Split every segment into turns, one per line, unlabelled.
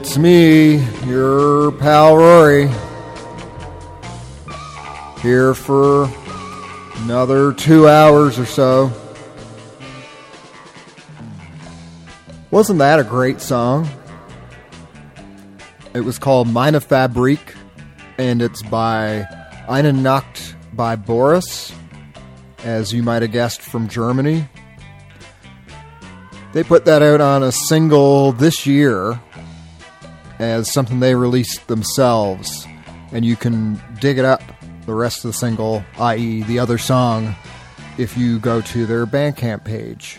It's me, your pal Rory. Here for another two hours or so. Wasn't that a great song? It was called Meine Fabrik, and it's by Eine Nacht by Boris as you might have guessed from Germany. They put that out on a single this year as something they released themselves, and you can dig it up, the rest of the single, i.e., the other song, if you go to their Bandcamp page.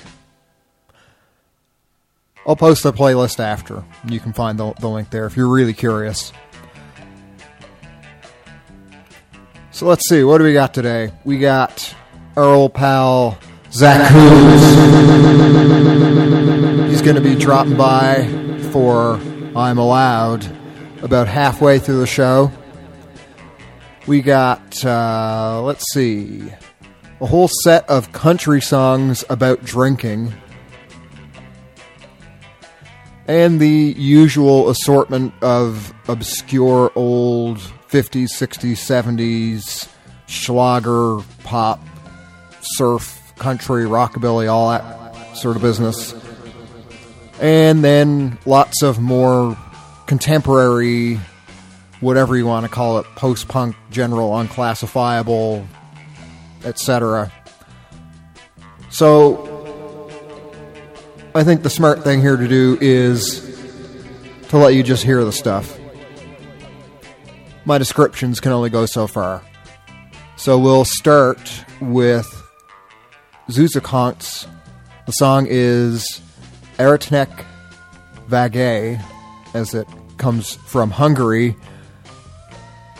I'll post the playlist after. You can find the, the link there if you're really curious. So let's see, what do we got today? We got old pal Zach Coos. He's going to be dropping by for I'm Allowed about halfway through the show. We got, uh, let's see, a whole set of country songs about drinking. And the usual assortment of obscure old 50s, 60s, 70s Schlager, pop, surf, country, rockabilly, all that sort of business. And then lots of more contemporary, whatever you want to call it, post punk, general, unclassifiable, etc. So, I think the smart thing here to do is to let you just hear the stuff. My descriptions can only go so far. So we'll start with Zsuzsa Koncz. The song is Eretnek Vage, as it comes from Hungary.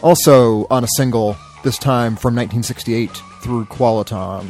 Also on a single, this time from 1968 through Qualiton.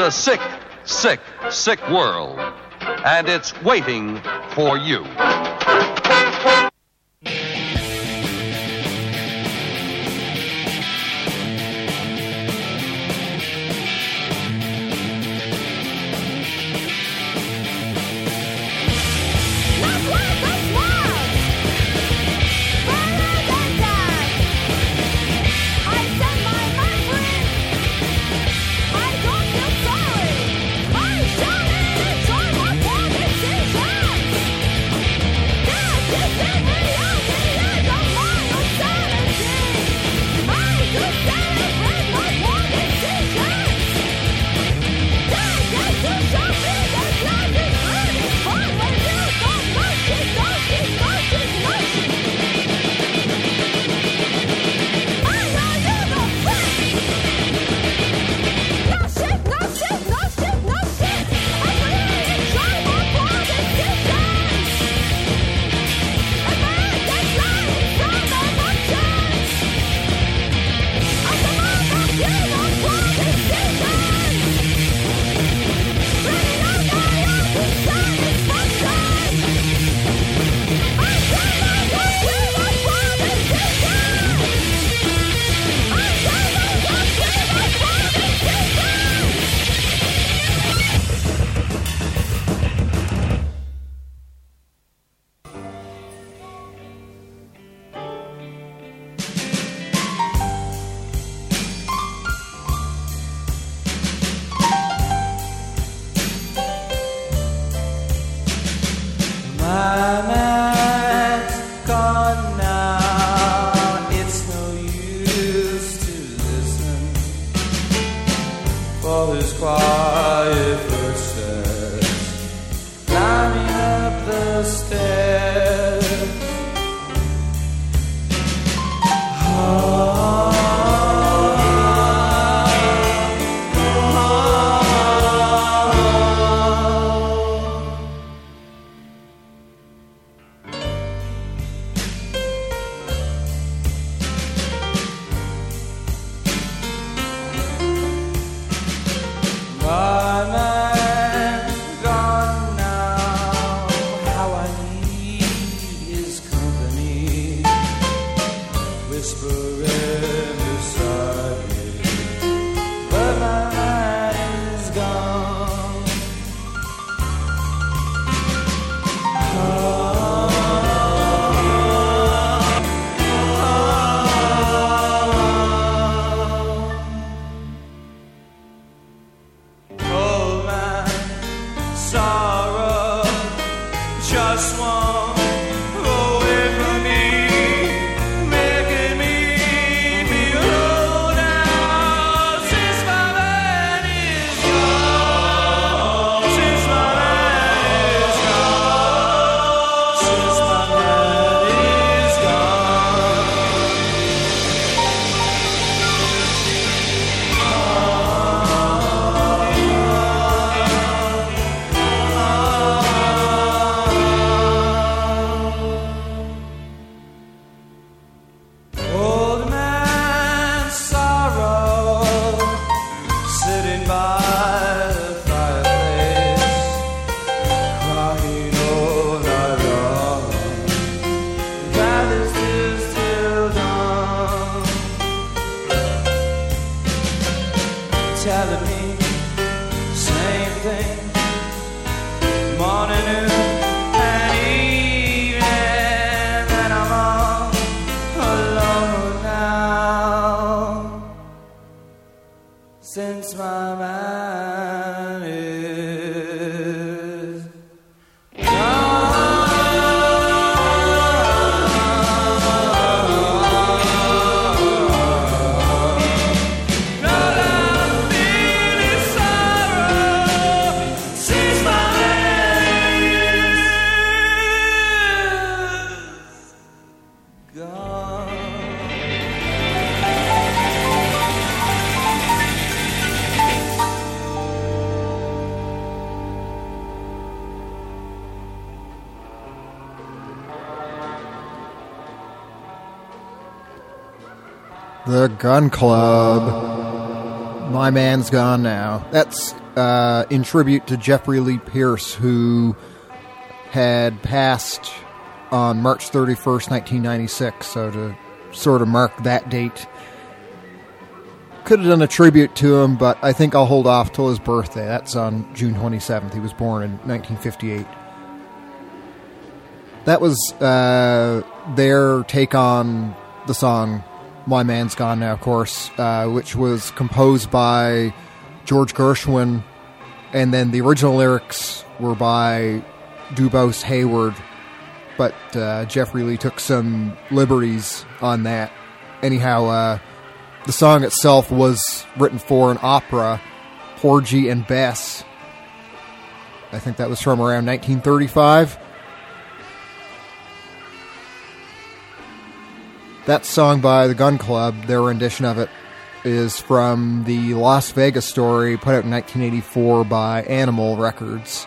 A sick, sick, sick world. And it's waiting for you.
The Gun Club My Man's Gone Now. That's uh, in tribute to Jeffrey Lee Pierce, who had passed on March 31st, 1996. So to sort of mark that date, could have done a tribute to him, but I think I'll hold off till his birthday. That's on June 27th. He was born in 1958. That was uh, their take on the song "My Man's Gone Now," of course, uh, which was composed by George Gershwin, and then the original lyrics were by Dubose Heyward, but uh, Jeffrey Lee took some liberties on that. Anyhow, uh, the song itself was written for an opera, Porgy and Bess. I think that was from around 1935. That song by the Gun Club, their rendition of it, is from the Las Vegas story put out in 1984 by Animal Records.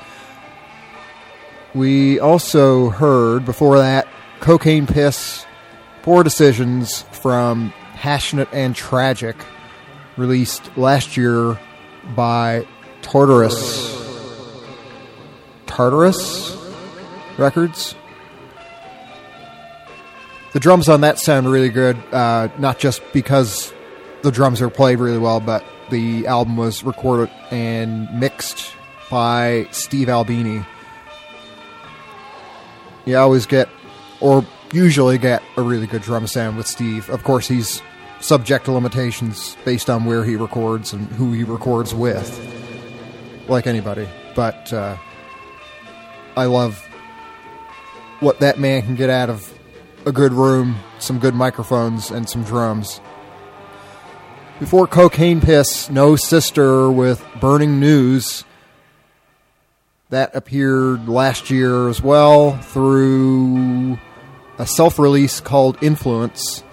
We also heard before that Cocaine Piss, Poor Decisions from Passionate and Tragic, released last year by Tartarus. Tartarus Records? The drums on that sound really good, uh, not just because the drums are played really well, but the album was recorded and mixed by Steve Albini. You always get, or usually get, a really good drum sound with Steve. Of course, he's subject to limitations based on where he records and who he records with, like anybody. But uh, I love what that man can get out of a good room, some good microphones, and some drums. Before Cocaine Piss, No Sister with Burning News. That appeared last year as well through a self release called Influence.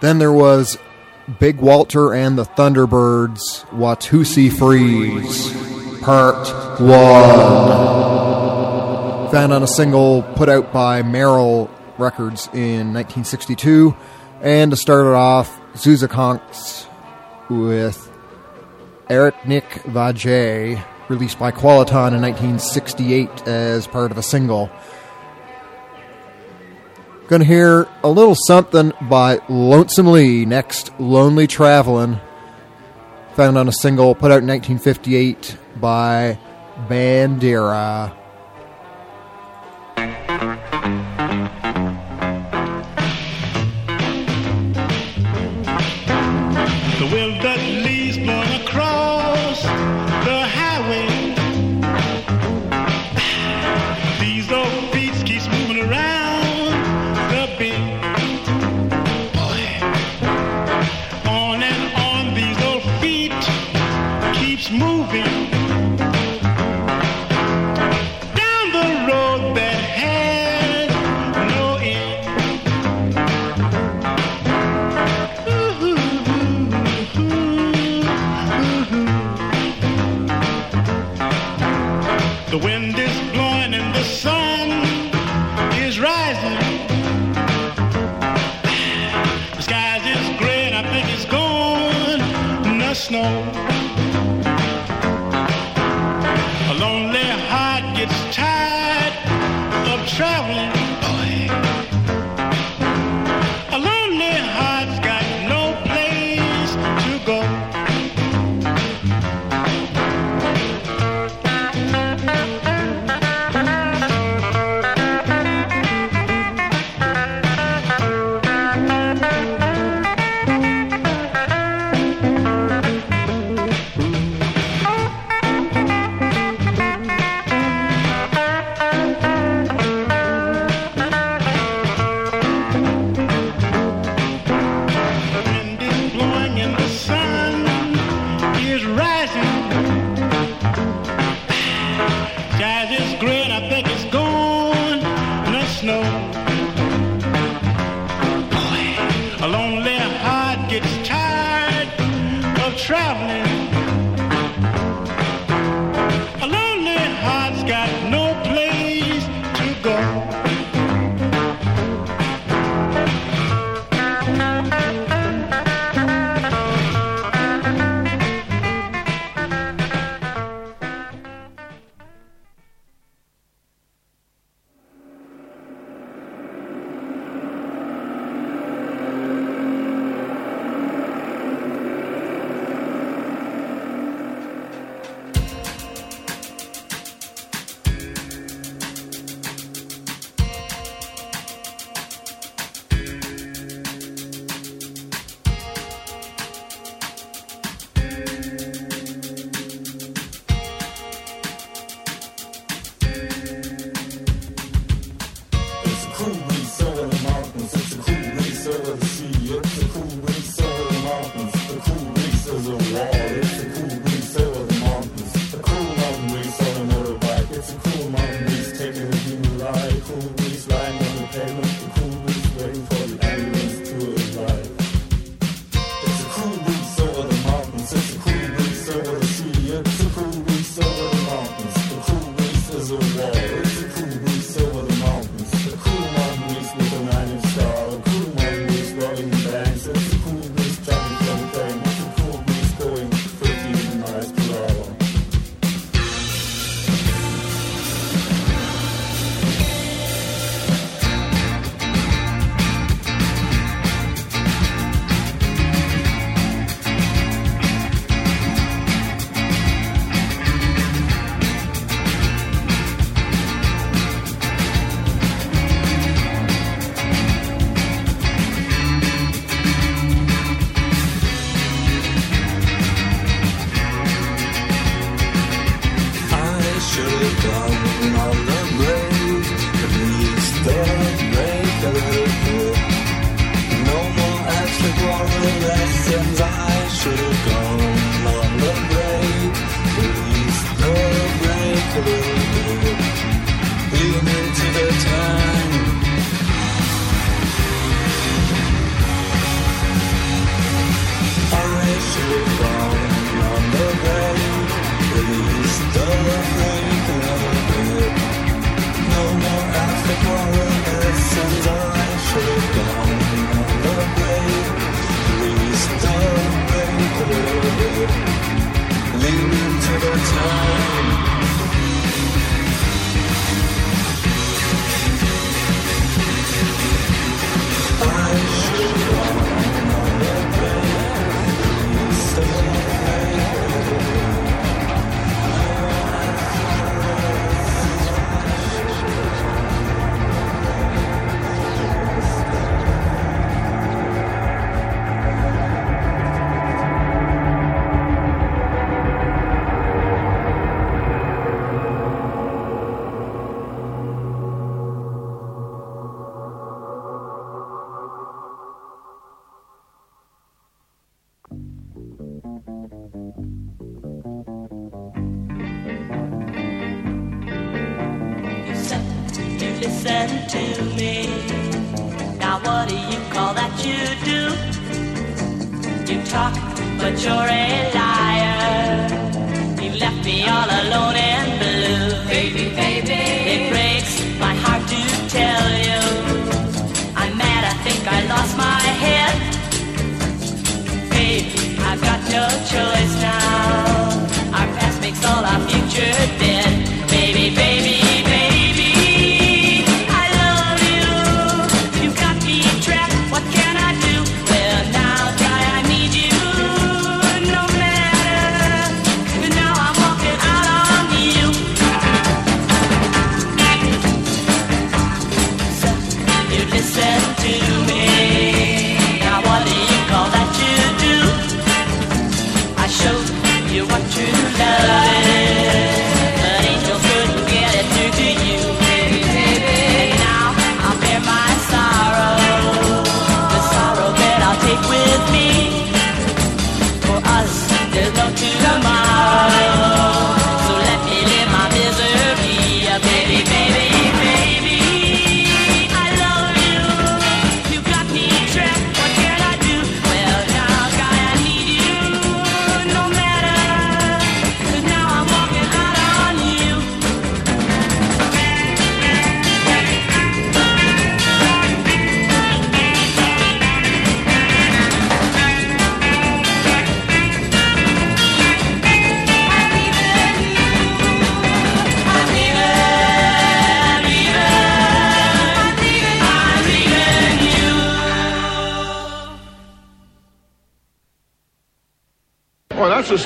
Then there was Big Walter and the Thunderbirds Watusi Freeze, Part 1. Found on a single put out by Merrill Records in 1962. And to start it off, Zsuzsa Koncz with Eric Nick Vajay, released by Qualiton in 1968 as part of a single. Gonna hear a little something by Lonesome Lee next, Lonely Travelin', found on a single put out in 1958 by Bandera.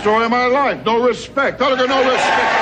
Story of my life. No respect. I no respect.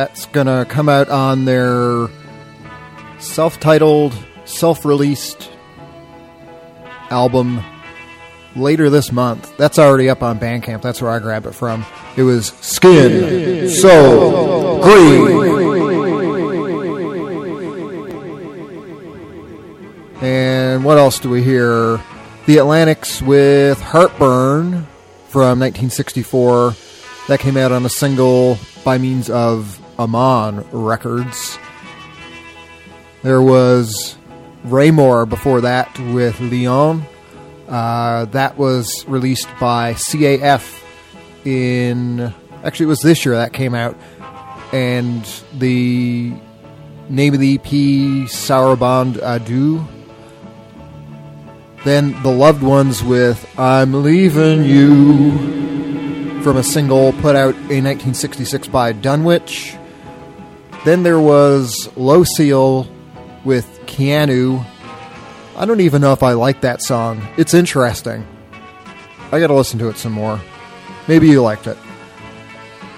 That's gonna come out on their self titled, self released album later this month. That's already up on Bandcamp. That's where I grabbed it from. It was Skin, Soul, Green. And what else do we hear? The Atlantics with Heartburn from 1964. That came out on a single by means of Amon Records. There was Raymore before that with Leon. Uh, that was released by CAF in. Actually, it was this year that came out. And the name of the EP, Saraband Adu. Then The Loved Ones with I'm Leaving You from a single put out in 1966 by Dunwich. Then there was Low Seal with Keanu. I don't even know if I like that song. It's interesting. I gotta listen to it some more. Maybe you liked it.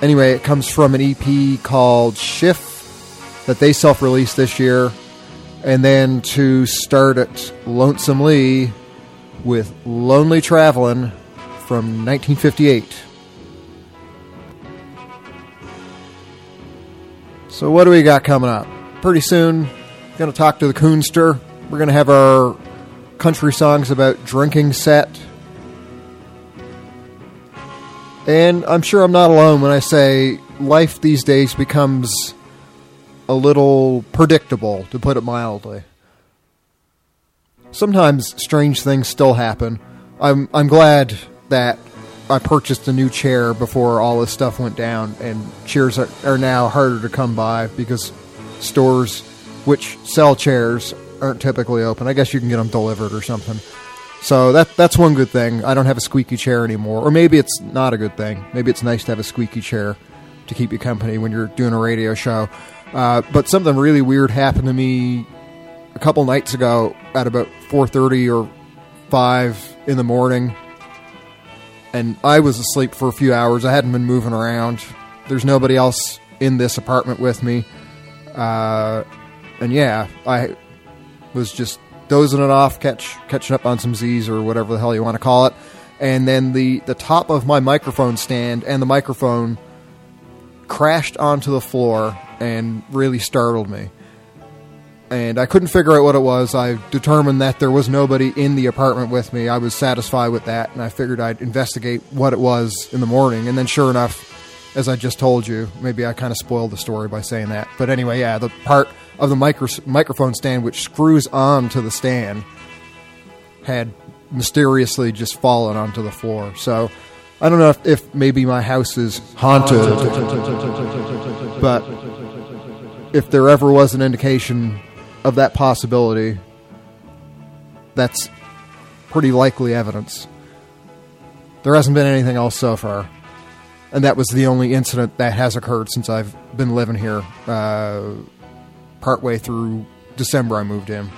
Anyway, it comes from an EP called Shift that they self released this year. And then to start it, Lonesome Lee with Lonely Travelin' from 1958. So, what do we got coming up? Pretty soon, going to talk to the Coonster. We're going to have our country songs about drinking set. And I'm sure I'm not alone when I say life these days becomes a little predictable, to put it mildly. Sometimes strange things still happen. I'm I'm glad that I purchased a new chair before all this stuff went down, and chairs are, are now harder to come by because stores which sell chairs aren't typically open. I guess you can get them delivered or something. So that that's one good thing. I don't have a squeaky chair anymore, or maybe it's not a good thing. Maybe it's nice to have a squeaky chair to keep you company when you're doing a radio show. Uh, but something really weird happened to me a couple nights ago at about 4:30 or 5 in the morning and I was asleep for a few hours. I hadn't been moving around. There's nobody else in this apartment with me. Uh, and yeah, I was just dozing it off, catch catching up on some Z's or whatever the hell you want to call it. And then the the top of my microphone stand and the microphone crashed onto the floor and really startled me and I couldn't figure out what it was. I determined that there was nobody in the apartment with me. I was satisfied with that, and I figured I'd investigate what it was in the morning. And then, sure enough, as I just told you, maybe I kind of spoiled the story by saying that. But anyway, yeah, the part of the micro- microphone stand which screws on to the stand had mysteriously just fallen onto the floor. So I don't know if, if maybe my house is haunted, but if there ever was an indication of that possibility, that's pretty likely evidence. There hasn't been anything else so far. And that was the only incident that has occurred since I've been living here. Uh, partway through December, I moved in.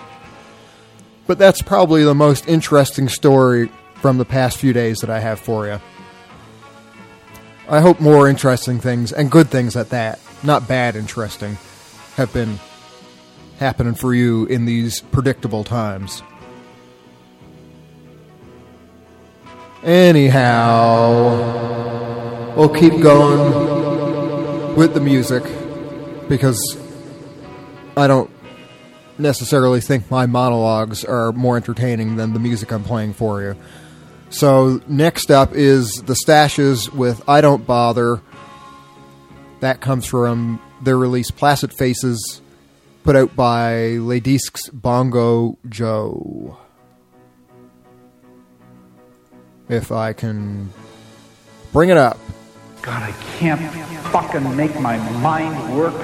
But that's probably the most interesting story from the past few days that I have for you. I hope more interesting things, and good things at that, not bad interesting, have been happening for you in these predictable times. Anyhow, we'll keep going with the music because I don't necessarily think my monologues are more entertaining than the music I'm playing for you. So, next up is The Stashes with I Don't Bother. That comes from their release Placid Faces put out by Les Disques Bongo Joe. If I can bring it up.
God, I can't fucking make my mind work.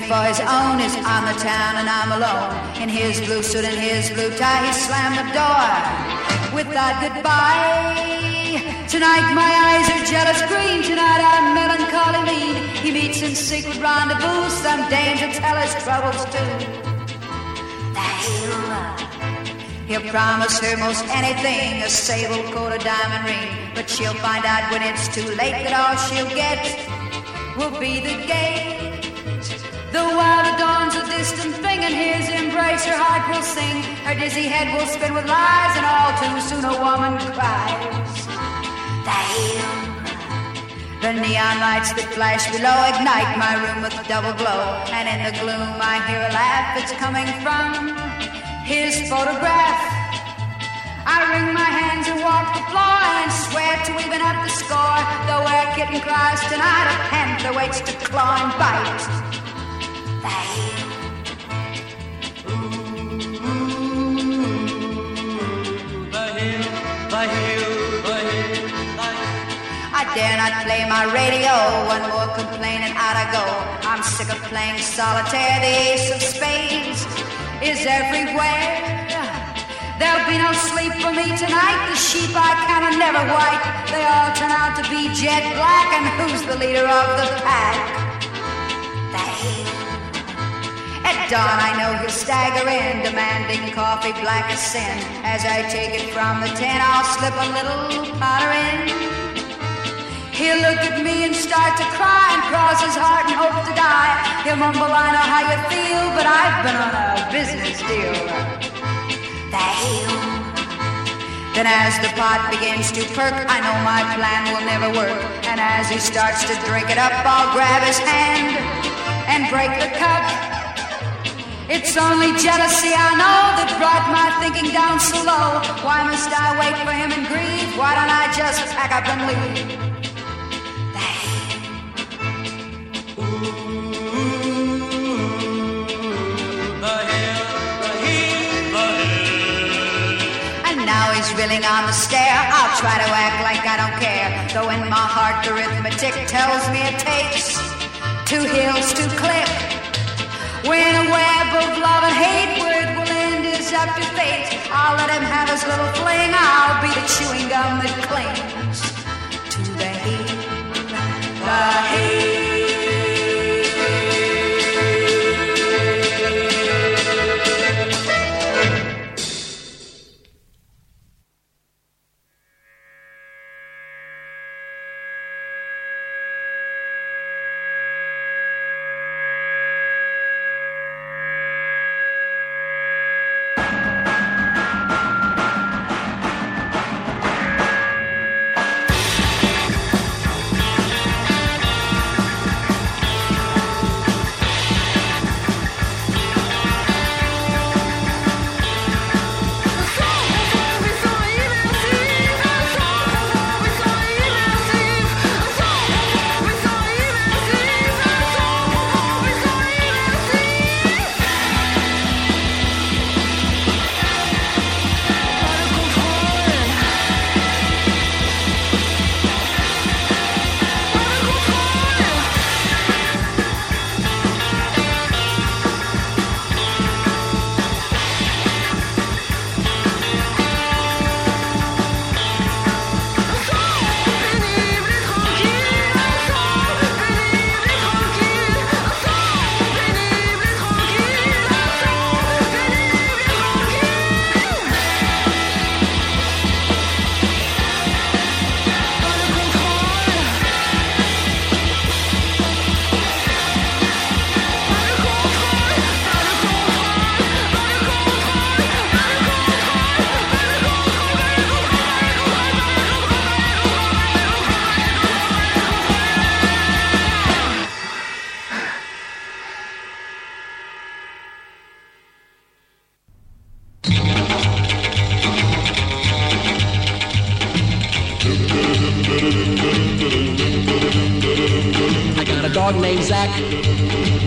For his own is on the town and I'm alone. In his blue suit and his blue tie, he slammed the door with that goodbye. Tonight my eyes are jealous green, tonight I'm melancholy mean. He meets in secret rendezvous, some to tell his troubles to. That he'll, he'll promise her most anything, a sable coat, a diamond ring. But she'll find out when it's too late that all she'll get will be the gate. The the dawn's a distant thing, and his embrace her heart will sing. Her dizzy head will spin with lies, and all too soon a woman cries. The hill. The neon lights that flash below ignite my room with double glow, and in the gloom I hear a laugh. It's coming from his photograph. I wring my hands and walk the floor and swear to even up the score. Though where kitten cries tonight, a panther waits to claw and bite. Dare not play my radio. One more complaint and out I go. I'm sick of playing solitaire. The ace of spades is everywhere. There'll be no sleep for me tonight. The sheep I count are never white. They all turn out to be jet black. And who's the leader of the pack? At dawn, I know he'll stagger in, demanding coffee black as sin. As I take it from the tin, I'll slip a little powder in. He'll look at me and start to cry and cross his heart and hope to die. He'll mumble, I know how you feel, but I've been on a business deal. The hill. Then as the pot begins to perk, I know my plan will never work. And as he starts to drink it up, I'll grab his hand and break the cup. It's only jealousy, I know, that brought my thinking down so low. Why must I wait for him and grieve? Why don't I just pack up and leave? And now he's reeling on the stair. I'll try to act like I don't care. Though in my heart the arithmetic tells me it takes two hills to clip. When a web of love and hate word will end is up to fate. I'll let him have his little fling. I'll be the chewing gum that clings to the heel. The heel.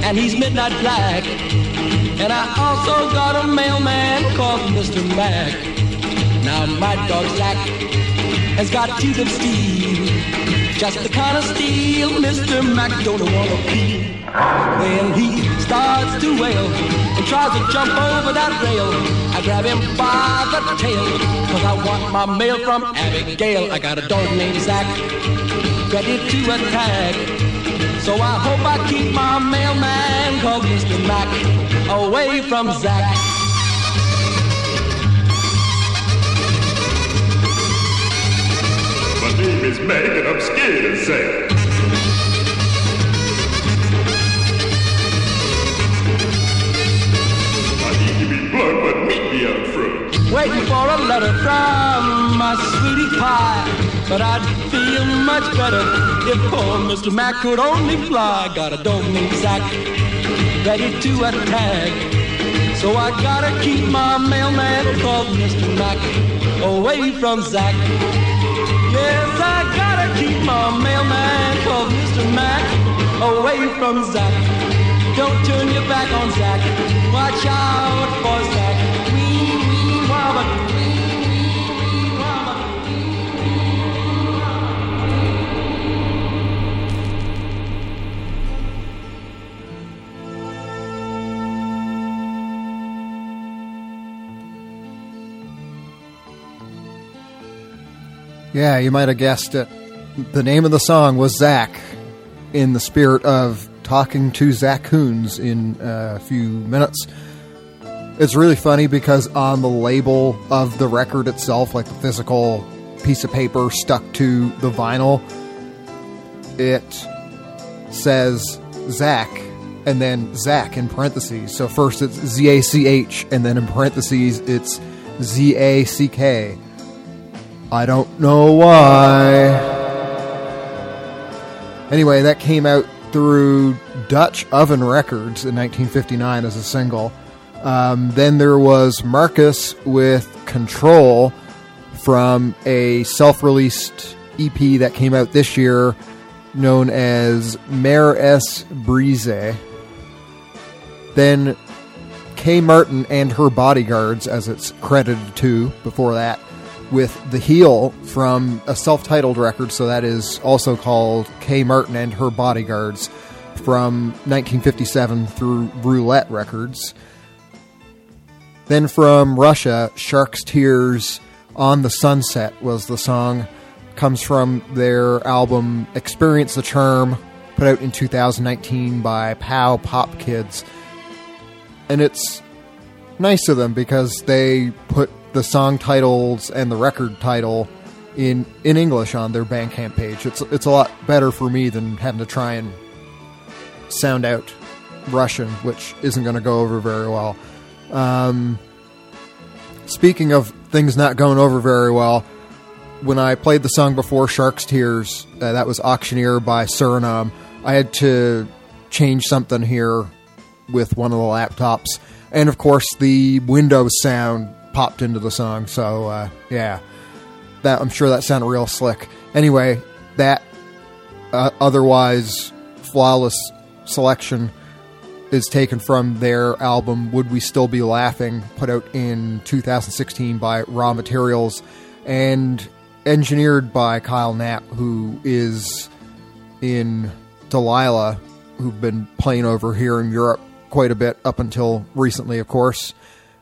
And he's midnight black. And I also got a mailman called Mr. Mac. Now my dog Zach has got teeth of steel,
Just the kind of steel Mr. Mac don't wanna be. When he starts to wail and tries to jump over that rail, I grab him by the tail, cause I want my mail from Abigail. I got a dog named Zach, ready to attack. So I hope I keep my mailman called Mr. Mac away from Zach.
My name is Mac and I'm scared of Zach. I need to be blunt, but meet me out front.
Waiting for a letter from my sweetie pie. But I'd feel much better if poor Mr. Mac could only fly. Got a dog named Zach, ready to attack. So I gotta keep my mailman called Mr. Mac away from Zach. Yes, I gotta keep my mailman called Mr. Mac away from Zach. Don't turn your back on Zach. Watch out for Zach.
Yeah, you might have guessed it. The name of the song was Zach, in the spirit of talking to Zach Coons in uh, a few minutes. It's really funny because on the label of the record itself, like the physical piece of paper stuck to the vinyl, it says Zach and then Zach in parentheses. So first it's Z A C H and then in parentheses it's Z A C K. I don't know why. Anyway, that came out through Dutch Oven Records in 1959 as a single. Um, then there was Marcus with Control from a self released EP that came out this year known as Mare S. Brise. Then Kay Martin and her bodyguards, as it's credited to before that, with The Heel from a self titled record, so that is also called Kay Martin and Her Bodyguards from 1957 through Roulette Records. Then from Russia, Shark's Tears on the Sunset was the song. Comes from their album Experience the Charm, put out in 2019 by POW Pop Kids. And it's nice of them because they put the song titles and the record title in in English on their Bandcamp page. It's it's a lot better for me than having to try and sound out Russian, which isn't going to go over very well. Um, speaking of things not going over very well, when I played the song before Shark's Tears, uh, that was Auctioneer by Suriname, I had to change something here with one of the laptops. And of course, the Windows sound popped into the song. So, uh, yeah, that I'm sure that sounded real slick. Anyway, that uh, otherwise flawless selection is taken from their album Would We Still Be Laughing, put out in 2016 by Raw Materials and engineered by Kyle Knapp, who is in Delilah, who've been playing over here in Europe quite a bit up until recently, of course.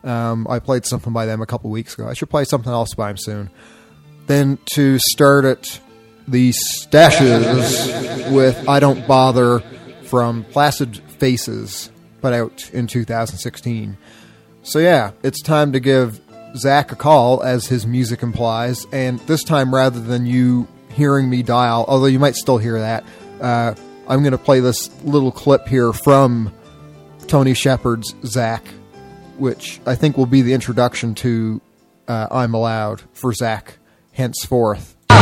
Um, I played something by them a couple weeks ago. I should play something else by them soon. Then to start it, the stashes with I Don't Bother from Placid Faces, put out in 2016. So, yeah, it's time to give Zach a call, as his music implies, and this time rather than you hearing me dial, although you might still hear that, uh, I'm going to play this little clip here from Tony Shepard's Zach, which I think will be the introduction to uh, I'm Allowed for Zach henceforth.
Away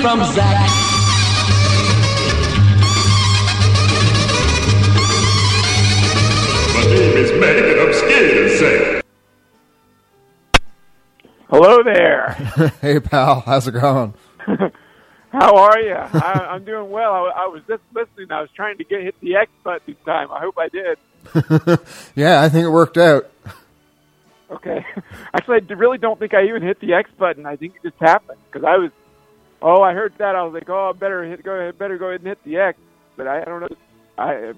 from Zach.
My name is Mac and I'm scared of Zach.
Hello there.
hey, pal, how's it going?
How are you? I, I'm doing well. I, I was just listening. I was trying to get hit the X button in time. I hope I did.
yeah, I think it worked out.
Okay. Actually, I really don't think I even hit the X button. I think it just happened because I was. Oh, I heard that. I was like, oh, I better hit. Go ahead. Better go ahead and hit the X. But I, I don't know. I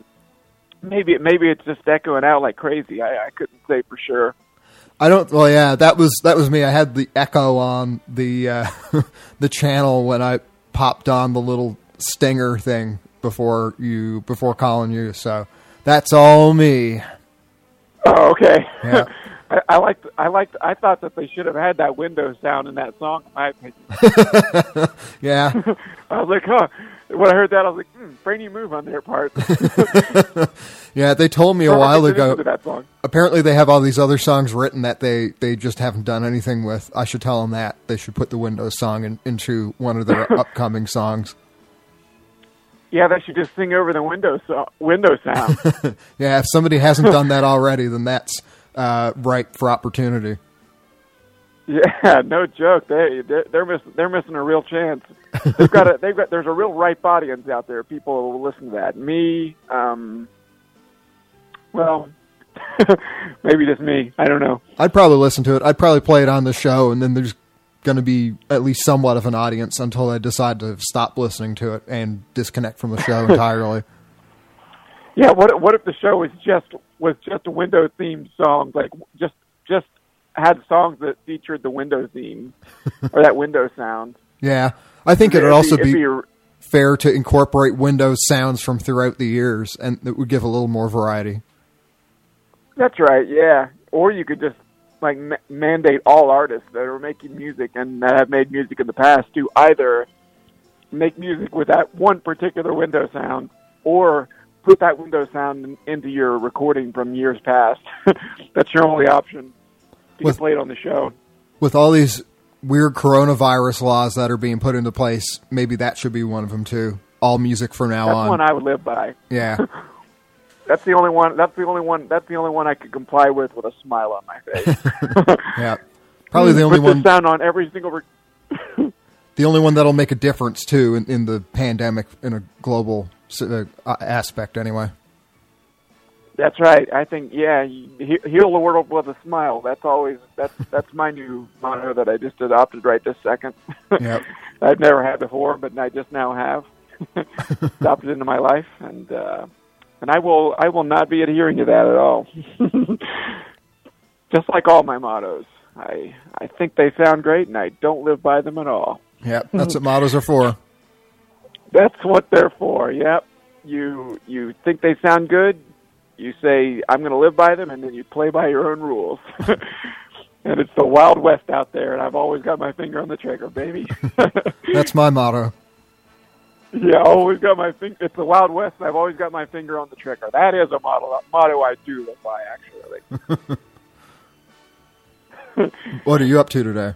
maybe maybe it's just echoing out like crazy. I, I couldn't say for sure.
I don't. Well, yeah, that was that was me. I had the echo on the uh, the channel when I popped on the little stinger thing before you before calling you. So that's all me.
Oh, okay.
Yeah.
I, I liked. I liked. I thought that they should have had that window sound in that song. In my opinion.
Yeah.
I was like, huh. When I heard that, I was like, hmm, brainy move on their part.
Yeah, they told me a
Never
while ago.
that song.
Apparently, they have all these other songs written that they, they just haven't done anything with. I should tell them that they should put the Windows song in, into one of their upcoming songs.
yeah, they should just sing over the Windows so- Windows sound.
Yeah, if somebody hasn't done that already, then that's uh, ripe for opportunity.
Yeah, no joke. They they're, they're missing they're missing a real chance. They've got a they've got there's a real ripe audience out there. People will listen to that. Me, um, well, maybe just me. I don't know.
I'd probably listen to it. I'd probably play it on the show, and then there's going to be at least somewhat of an audience until I decide to stop listening to it and disconnect from the show entirely.
Yeah, what what if the show was just was just a window themed songs like just just had songs that featured the window theme or that window sound.
Yeah, I think it'd
It'd
also
be- it'd
be,
be
fair to incorporate Windows sounds from throughout the years, and it would give a little more variety.
That's right. Yeah, or you could just like ma- mandate all artists that are making music and that have made music in the past to either make music with that one particular window sound or put that window sound in, into your recording from years past. That's your only option to
With-
get played on the show.
With all these weird coronavirus laws that are being put into place, maybe that should be one of them too. All music from now
That's
on.
one I would live by.
yeah.
That's the only one. That's the only one. That's the only one I could comply with with a smile on my face.
Yeah. Probably the only
Put
one.
sound on every single. Re-
the only one that'll make a difference too in, in the pandemic in a global uh, aspect anyway
That's right. I think yeah, heal the world with a smile. That's always that's that's my new motto that I just adopted right this second.
Yep.
I've never had before, but I just now have adopted into my life, and uh, and I will I will not be adhering to that at all. just like all my mottos, I I think they sound great, and I don't live by them at all.
yeah that's what mottos are for
That's what they're for. Yep. You you think they sound good, you say I'm going to live by them, and then you play by your own rules. and it's the wild west out there, and I've always got my finger on the trigger, baby.
that's my motto
yeah, I always got my finger. It's the wild west, and I've always got my finger on the trigger. That is a motto motto I do live by, actually.
what are you up to today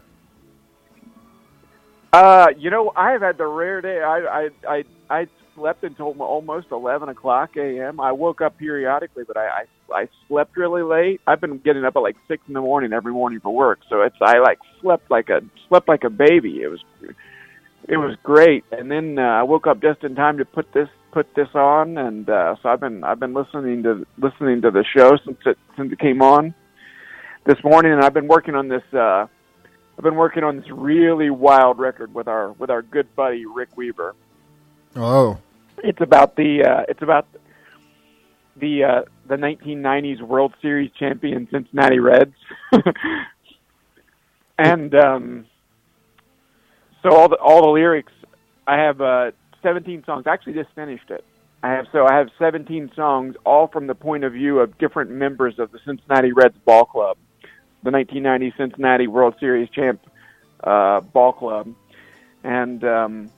Uh, you know, I have had the rare day. I I I, I slept until almost eleven o'clock a.m. I woke up periodically, but I, I I slept really late. I've been getting up at like six in the morning every morning for work, so it's I like slept like a slept like a baby. It was it was great, and then uh, I woke up just in time to put this put this on, and uh, so I've been I've been listening to listening to the show since it since it came on this morning, and I've been working on this. uh I've been working on this really wild record with our with our good buddy Rick Weaver.
oh
It's about the uh, it's about the uh, the 1990s World Series champion Cincinnati Reds, and um, so all the all the lyrics. I have uh, 17 songs. I actually just finished it. I have so I have 17 songs, all from the point of view of different members of the Cincinnati Reds ball club, the 1990 Cincinnati World Series champ uh, ball club, and um,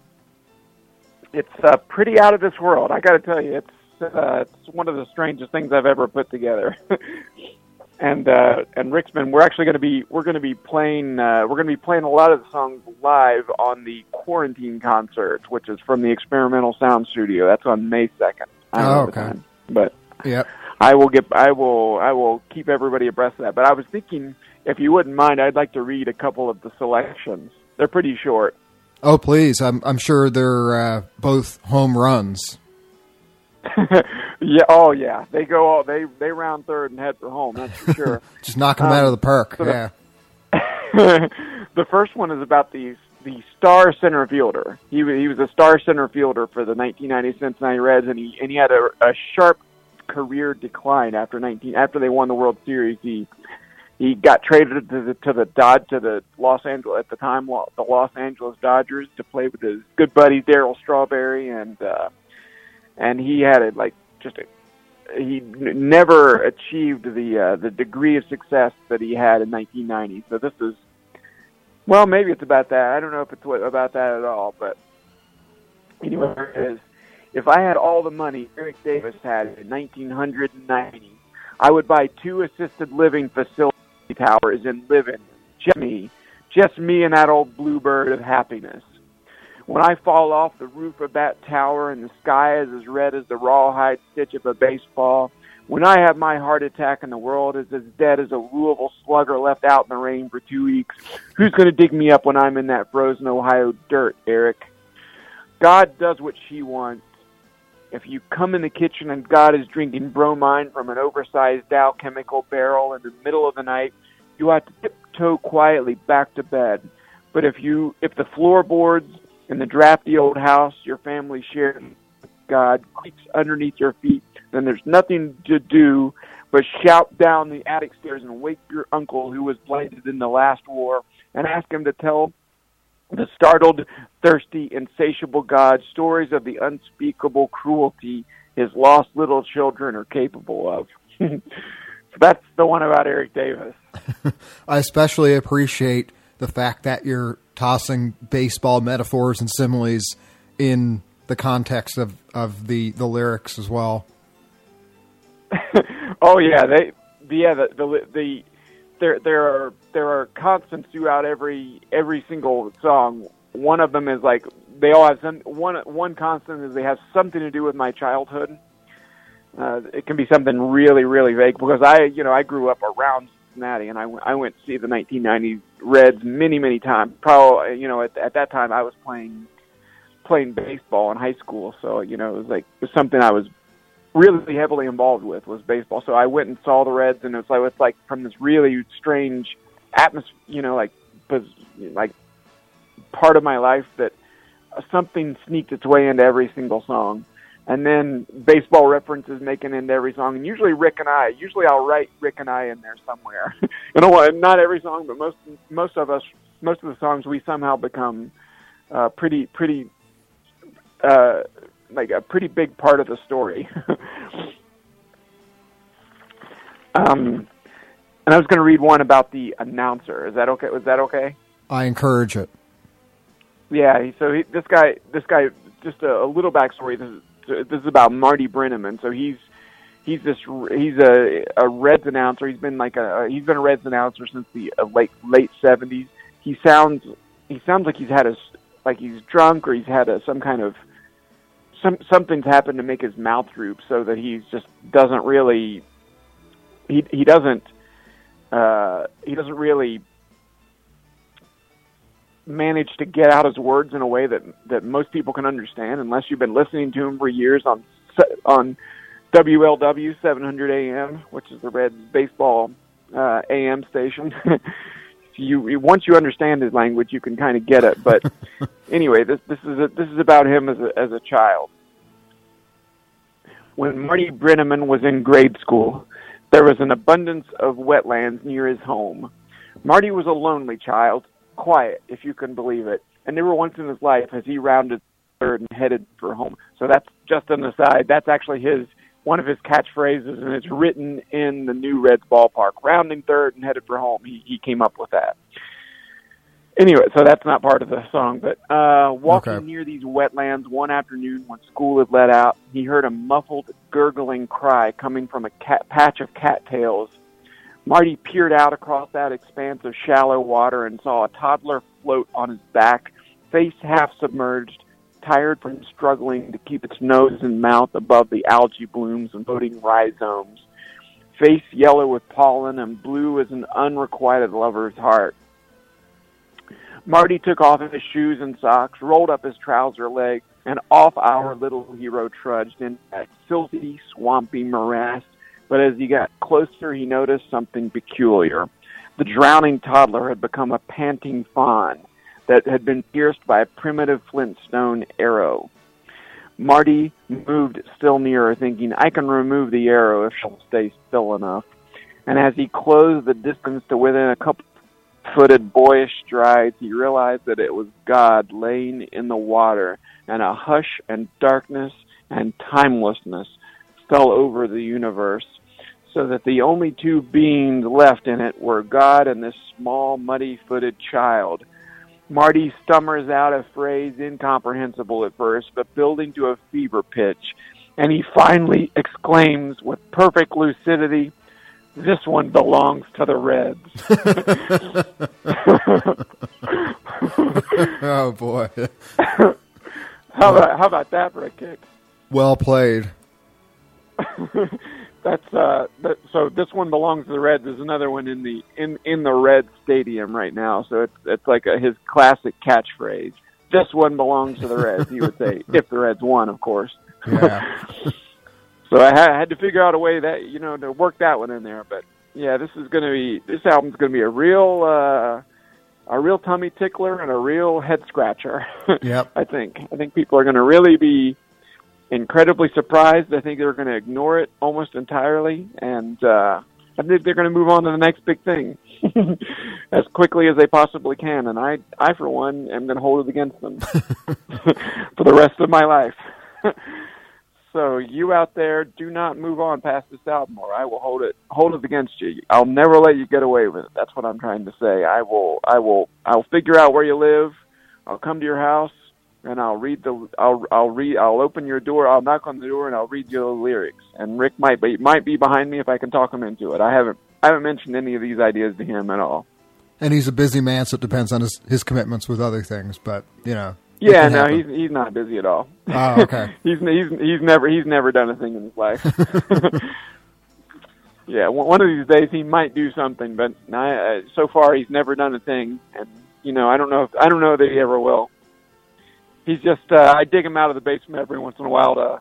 it's uh, pretty out of this world. I got to tell you, it's uh, it's one of the strangest things I've ever put together. and uh, and Rick's. We're actually going to be we're going to be playing uh, we're going to be playing a lot of the songs live on the quarantine concert, which is from the Experimental Sound Studio. That's on May second.
Oh, okay.
But
Yep.
I will get I will I will keep everybody abreast of that. But I was thinking, if you wouldn't mind, I'd like to read a couple of the selections. They're pretty short.
Oh, please. I'm, I'm sure they're uh, both home runs.
Yeah. Oh, yeah. They go. All, they they round third and head for home. That's for sure.
Just knocking them
Um,
out of the park.
so
yeah.
the first one is about the the star center fielder. He he was a star center fielder for the 1990 Cincinnati Reds, and he and he had a, a sharp career decline after 19 after they won the World Series. He he got traded to the to the Dod to the Los Angeles at the time the Los Angeles Dodgers to play with his good buddy Darryl Strawberry, and uh, and he had it like just a he n- never achieved the uh, the degree of success that he had in 1990. So this is well, maybe it's about that. I don't know if it's what, about that at all, but anyway, it is. If I had all the money Eric Davis had in 1990, I would buy two assisted living facility towers and live in. Just me, just me and that old bluebird of happiness. When I fall off the roof of that tower and the sky is as red as the rawhide stitch of a baseball, when I have my heart attack and the world is as dead as a Louisville slugger left out in the rain for two weeks, who's going to dig me up when I'm in that frozen Ohio dirt, Eric? God does what she wants. If you come in the kitchen and God is drinking bromine from an oversized Dow chemical barrel in the middle of the night, you have to tiptoe quietly back to bed. But if you if the floorboards in the drafty old house your family shared God creaks underneath your feet, then there's nothing to do but shout down the attic stairs and wake your uncle who was blinded in the last war and ask him to tell the startled, thirsty, insatiable God stories of the unspeakable cruelty his lost little children are capable of. so that's the one about Eric Davis.
I especially appreciate the fact that you're tossing baseball metaphors and similes in the context of, of the, the lyrics as well.
oh yeah, they yeah the the, the there there are there are constants throughout every every single song. One of them is like they all have some one one constant is they have something to do with my childhood. Uh, it can be something really really vague because I you know I grew up around Cincinnati and I went I went to see the 1990 Reds many many times. Probably you know at at that time I was playing playing baseball in high school, so you know it was like it was something I was really heavily involved with was baseball. So I went and saw the Reds, and it's like it's like from this really strange atmosphere, you know, like was like part of my life that something sneaked its way into every single song. And then baseball references making into every song, and usually Rick and I. Usually I'll write Rick and I in there somewhere. you know, not every song, but most most of us, most of the songs, we somehow become uh, pretty pretty uh, like a pretty big part of the story. um, and I was going to read one about the announcer. Is that okay? Was that okay?
I encourage it.
Yeah. So he, this guy, this guy, just a, a little backstory. This is, this is about Marty Brennaman. So he's he's this he's a a Reds announcer. He's been like a he's been a Reds announcer since the uh, late late seventies. He sounds he sounds like he's had a like he's drunk or he's had a some kind of some something's happened to make his mouth droop so that he just doesn't really he he doesn't uh he doesn't really manage to get out his words in a way that that most people can understand unless you've been listening to him for years on on WLW 700 AM which is the Reds baseball uh AM station you, you once you understand his language you can kind of get it but anyway this this is a, this is about him as a as a child when Marty Brennaman was in grade school, there was an abundance of wetlands near his home. Marty was a lonely child, quiet, if you can believe it, and never once in his life has he rounded third and headed for home. So that's just an aside. That's actually his one of his catchphrases, and it's written in the new Reds ballpark. Rounding third and headed for home. He he came up with that. Anyway, so that's not part of the song, but uh, walking
Okay.
near these wetlands one afternoon when school had let out, he heard a muffled, gurgling cry coming from a cat, patch of cattails. Marty peered out across that expanse of shallow water and saw a toddler float on his back, face half submerged, tired from struggling to keep its nose and mouth above the algae blooms and floating rhizomes, face yellow with pollen and blue as an unrequited lover's heart. Marty took off his shoes and socks, rolled up his trouser leg, and off our little hero trudged in that filthy, swampy morass. But as he got closer, he noticed something peculiar. The drowning toddler had become a panting fawn that had been pierced by a primitive flintstone arrow. Marty moved still nearer, thinking, I can remove the arrow if she'll stay still enough. And as he closed the distance to within a couple footed boyish strides, he realized that it was God laying in the water, and a hush and darkness and timelessness fell over the universe, so that the only two beings left in it were God and this small, muddy footed child. Marty stammers out a phrase incomprehensible at first, but building to a fever pitch, and he finally exclaims with perfect lucidity, this one belongs to the Reds.
oh boy.
how about how about that for a kick?
Well played.
That's uh that, so this one belongs to the Reds. There's another one in the in in the Red Stadium right now. So it's it's like a, his classic catchphrase. This one belongs to the Reds. He would say if the Reds won, of course.
Yeah.
So I had, had to figure out a way that you know to work that one in there. But yeah, this is going to be this album's going to be a real uh, a real tummy tickler and a real head scratcher.
Yep.
I think I think people are going to really be incredibly surprised. I think they're going to ignore it almost entirely, and uh, I think they're going to move on to the next big thing as quickly as they possibly can. And I, I for one, am going to hold it against them for the rest of my life. So you out there, do not move on past this album, or I will hold it hold it against you. I'll never let you get away with it. That's what I'm trying to say. I will I will I'll figure out where you live. I'll come to your house and I'll read the I'll I'll read I'll open your door. I'll knock on the door and I'll read you the lyrics. And Rick might be might be behind me if I can talk him into it. I haven't I haven't mentioned any of these ideas to him at all.
And he's a busy man, so it depends on his, his commitments with other things. But you know,
Yeah, no,
happen.
he's he's not busy at all.
Oh, okay.
he's he's he's never he's never done a thing in his life. yeah, one of these days he might do something, but I, uh, so far he's never done a thing, and you know I don't know if I don't know that he ever will. He's just uh, I dig him out of the basement every once in a while to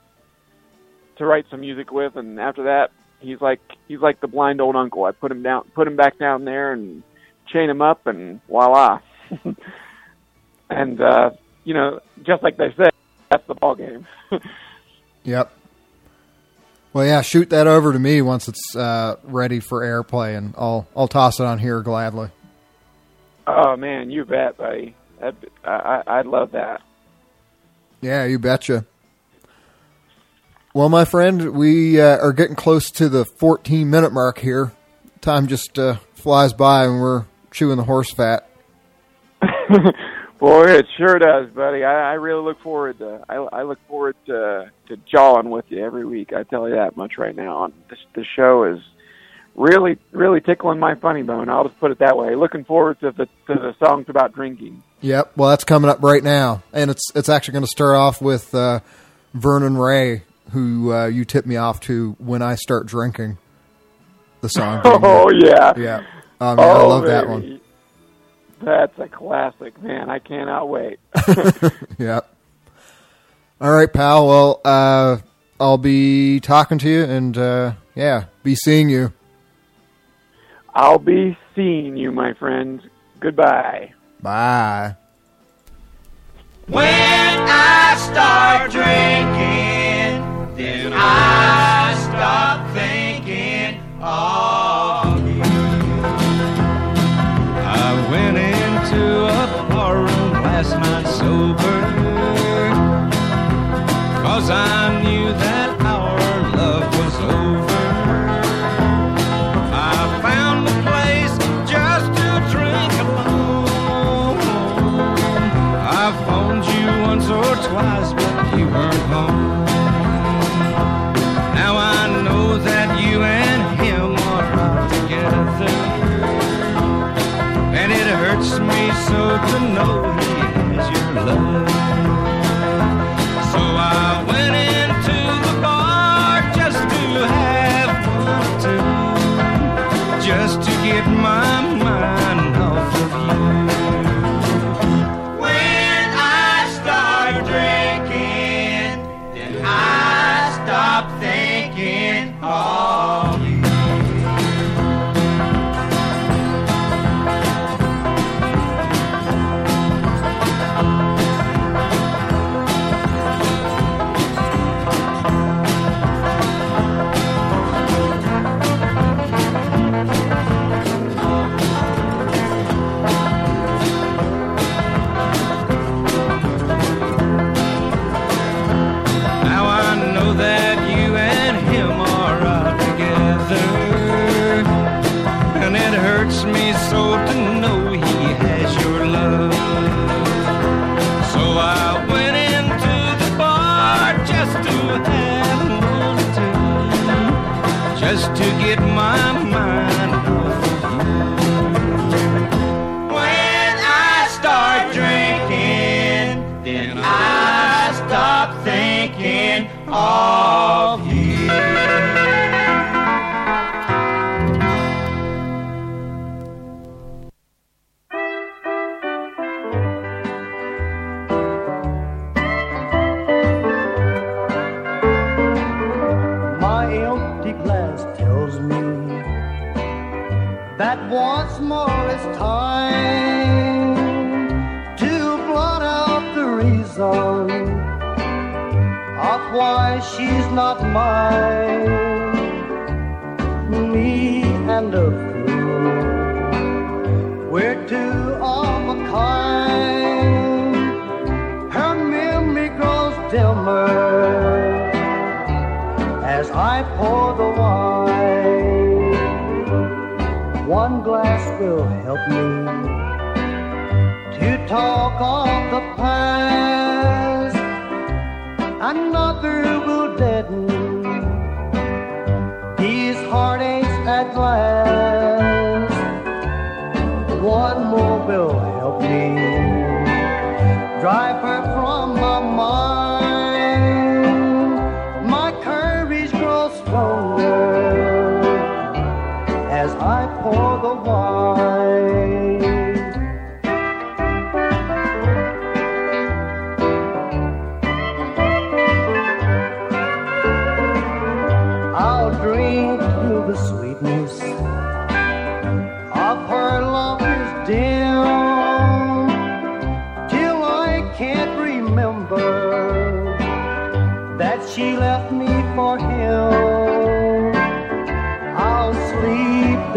to write some music with, and after that he's like he's like the blind old uncle. I put him down, put him back down there, and chain him up, and voila. and uh, you know, just like they say, that's the ball game.
Yep. Well, yeah, shoot that over to me once it's uh, ready for airplay, and I'll I'll toss it on here gladly.
oh man, you bet, buddy. That I, I I'd love that.
Yeah, you betcha. Well, my friend, we uh, are getting close to the 14 minute mark here. Time just uh, flies by, and we're chewing the horse fat.
Boy, it sure does, buddy. I, I really look forward to. I, I look forward to to jawing with you every week. I tell you that much right now. This the show is really really tickling my funny bone. I'll just put it that way. Looking forward to the to the songs about drinking.
Yep. Well, that's coming up right now, and it's it's actually going to start off with uh, Vernon Ray, who uh, you tipped me off to when I start drinking. The song.
Oh yeah,
yeah. Oh, I
Oh,
love that one.
That's a classic, man. I cannot wait.
Yep. All right, pal. Well, uh, I'll be talking to you, and uh, yeah, be seeing you.
I'll be seeing you, my friend. Goodbye.
Bye.
When I start drinking, then I stop thinking of you.
I went into a barroom last night sober. Cause I of you.
I
pour the wine. One glass will help me to talk of the past.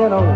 piano.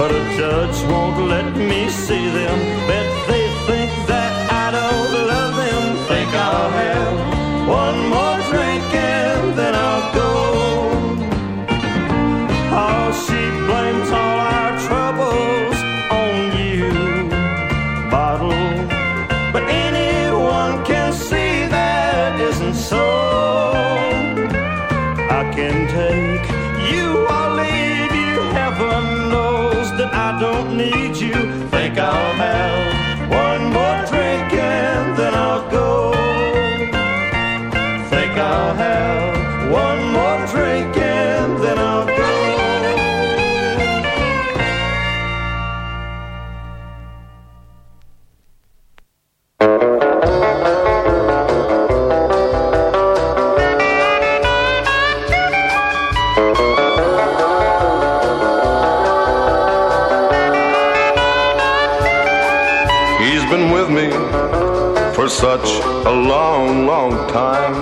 But a judge won't let me see them. Bet they think that I don't love them. Think I'll have one more. need you, think I'll
melt. Such a long, long time.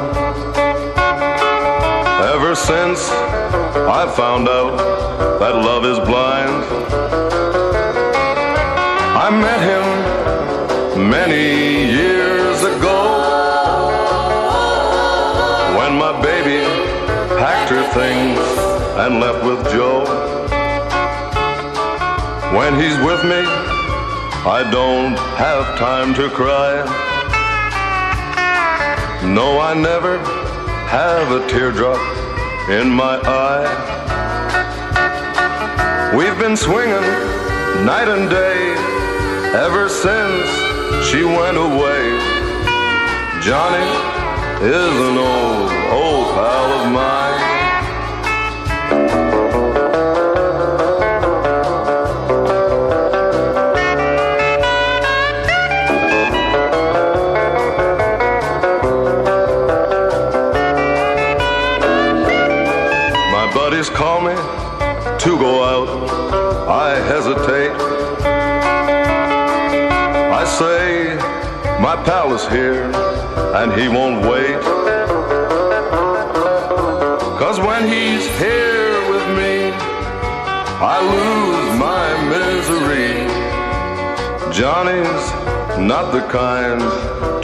Ever since I found out that love is blind, I met him many years ago when my baby packed her things and left with Joe. When he's with me, I don't have time to cry. No, I never have a teardrop in my eye. We've been swinging night and day ever since she went away. Johnny is an old, old pal of mine. My pal is here and he won't wait. Cause when he's here with me, I lose my misery. Johnny's not the kind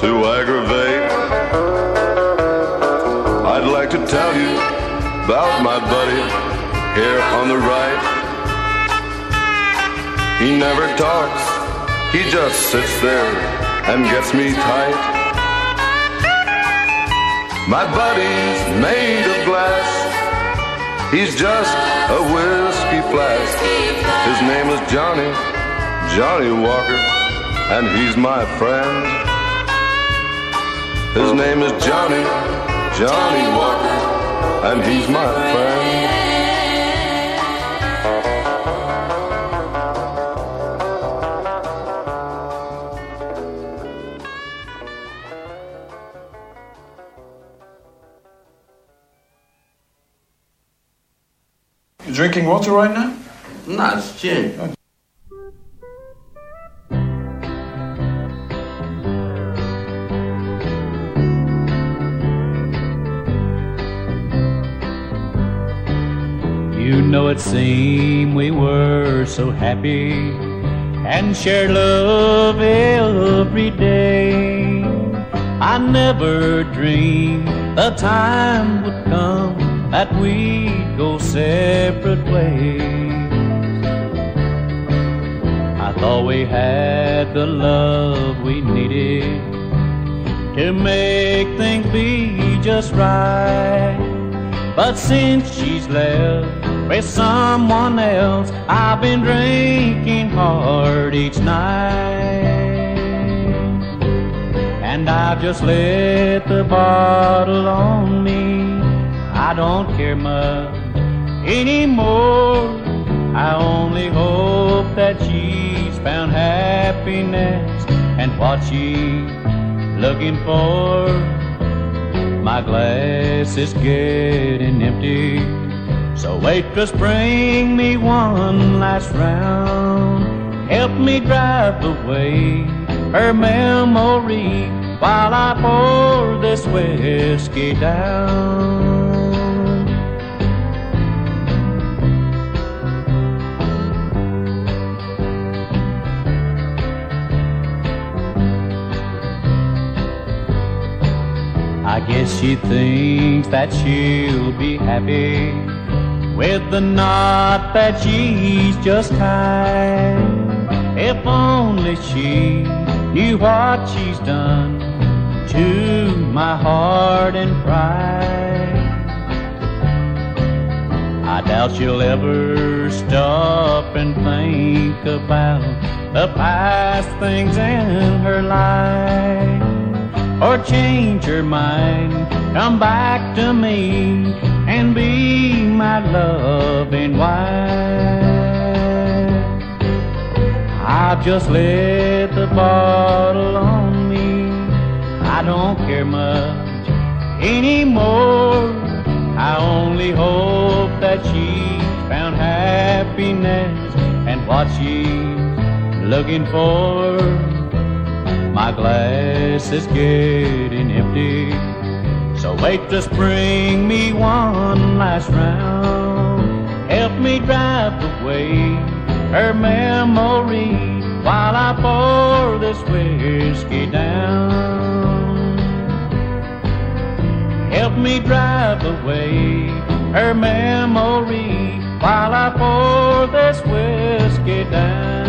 to aggravate. I'd like to tell you about my buddy here on the right. He never talks, he just sits there and gets me tight. My buddy's made of glass, he's just a whiskey flask. His name is Johnny, Johnny Walker, and he's my friend. His name is Johnny, Johnny Walker, and he's my friend.
Drinking water right now?
No, it's gin.
You know it seemed we were so happy and shared love every day. I never dreamed the time would come that we'd go separate ways. I thought we had the love we needed to make things be just right. But since she's left with someone else, I've been drinking hard each night. And I've just let the bottle on me. I don't care much anymore. I only hope that she's found happiness and what she's looking for. My glass is getting empty. So waitress, bring me one last round. Help me drive away her memory while I pour this whiskey down. Guess she thinks that she'll be happy with the knot that she's just tied. If only she knew what she's done to my heart and pride. I doubt she'll ever stop and think about the past things in her life or change your mind, come back to me and be my loving wife. I've just let the bottle on me. I don't care much anymore. I only hope that she's found happiness and what she's looking for. My glass is getting empty. So waitress, bring me one last round. Help me drive away her memory while I pour this whiskey down. Help me drive away her memory while I pour this whiskey down.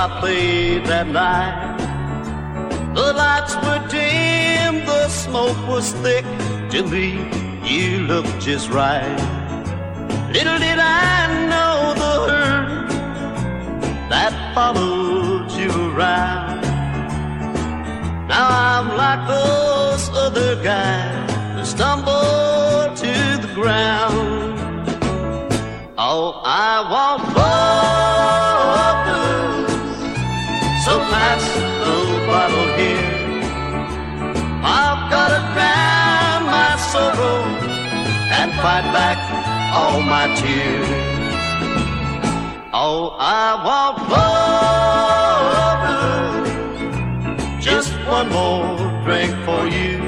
I played that night. The lights were dim, the smoke was thick. To me, you looked just right. Little did I know the hurt that followed you around. Now I'm like those other guys who stumble to the ground. Oh, I want fight back all my tears. Oh, I want blues. Just one more drink for you.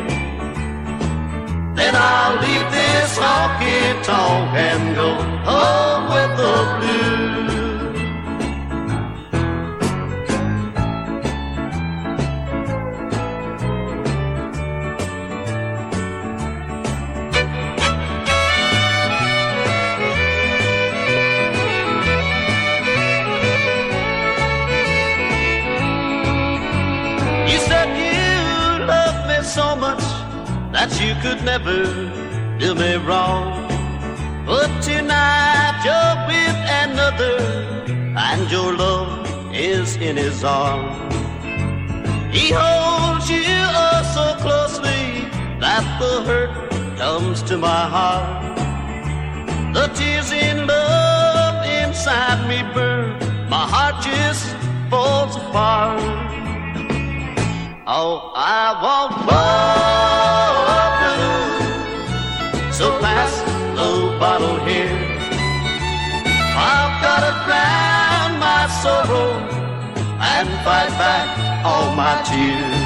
Then I'll leave this honky tonk and go home with the blues. You could never do me wrong. But tonight you're with another, and your love is in his arms. He holds you oh so closely that the hurt comes to my heart. The tears in love inside me burn, my heart just falls apart. Oh, I want more. So pass the bottle here. I've got to drown my sorrow and fight back all my tears.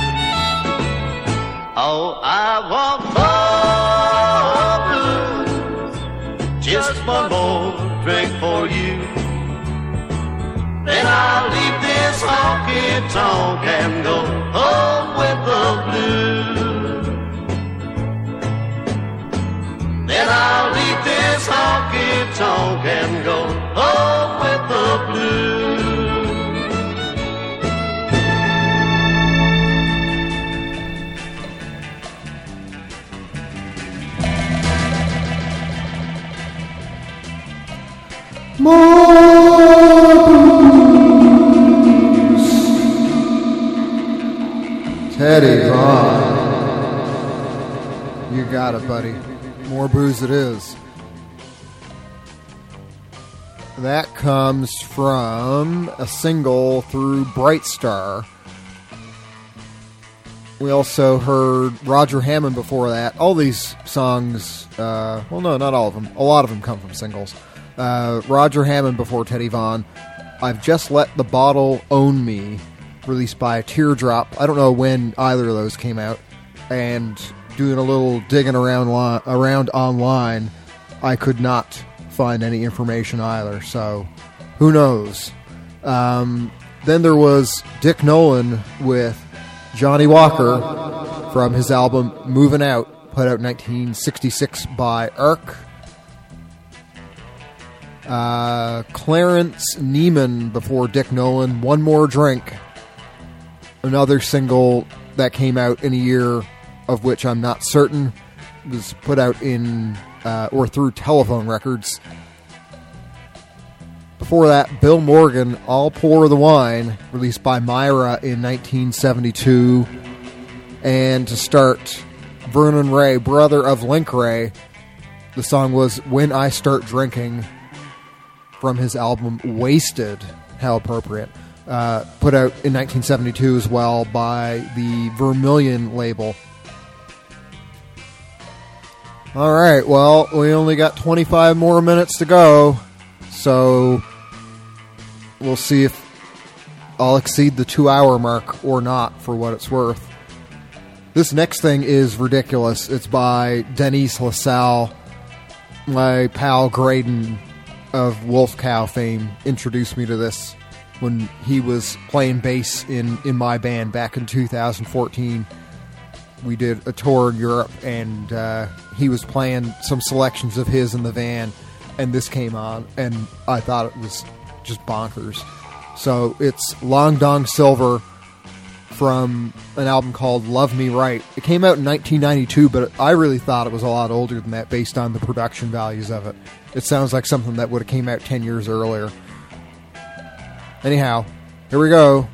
Oh, I want more blues. Just one more drink for you. Then I'll leave this honky tonk and go home with the blues. Then I'll leave this honky tonk and go home with the blues.
Teddy Vaughn. You got it, buddy. More booze it is. That comes from a single through Bright Star. We also heard Roger Hammond before that. All these songs, uh, well, no, not all of them. A lot of them come from singles. Uh, Roger Hammond before Teddy Vaughn. I've just let the bottle own me, released by Teardrop. I don't know when either of those came out. And doing a little digging around li- around online, I could not find any information either. So, who knows? Um, then there was Dick Nolan with Johnny Walker from his album Moving Out, put out in 1966 by Arc. Uh, Clarence Neiman before Dick Nolan, One More Drink. Another single that came out in a year of which I'm not certain was put out in uh, or through Telephone Records. Before that, Bill Morgan, I'll Pour the Wine, released by Myra in 1972. And to start, Vernon Wray, brother of Link Wray. The song was When I Start Drinking from his album Wasted. How appropriate. Uh, put out in 1972 as well by the Vermilion label. All right, well, we only got 25 more minutes to go, so we'll see if I'll exceed the two hour mark or not for what it's worth. This next thing is ridiculous. It's by Denise LaSalle. My pal Graydon of Wolf Cow fame introduced me to this when he was playing bass in, in my band back in 2014. We did a tour in Europe, and uh, he was playing some selections of his in the van, and this came on, and I thought it was just bonkers. So it's Long Dong Silver from an album called Love Me Right. It came out in 1992, but I really thought it was a lot older than that based on the production values of it. It sounds like something that would have came out 10 years earlier. Anyhow, here we go.